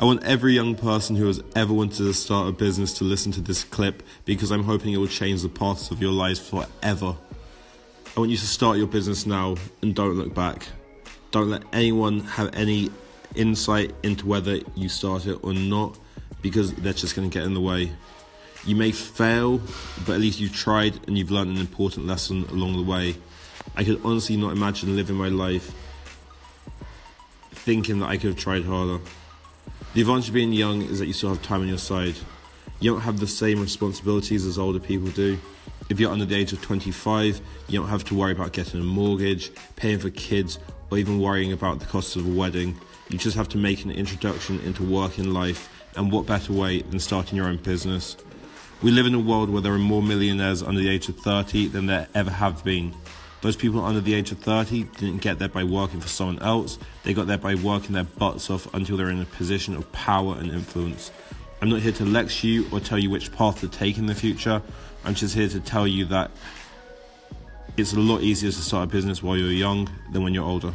I want every young person who has ever wanted to start a business to listen to this clip because I'm hoping it will change the paths of your lives forever. I want you to start your business now and don't look back. Don't let anyone have any insight into whether you start it or not because they're just going to get in the way. You may fail, but at least you've tried and you've learned an important lesson along the way. I could honestly not imagine living my life thinking that I could have tried harder. The advantage of being young is that you still have time on your side. You don't have the same responsibilities as older people do. If you're under the age of 25, you don't have to worry about getting a mortgage, paying for kids, or even worrying about the cost of a wedding. You just have to make an introduction into work and life, and what better way than starting your own business? We live in a world where there are more millionaires under the age of 30 than there ever have been. Those people under the age of 30 didn't get there by working for someone else, they got there by working their butts off until they're in a position of power and influence. I'm not here to lecture you or tell you which path to take in the future. I'm just here to tell you that it's a lot easier to start a business while you're young than when you're older.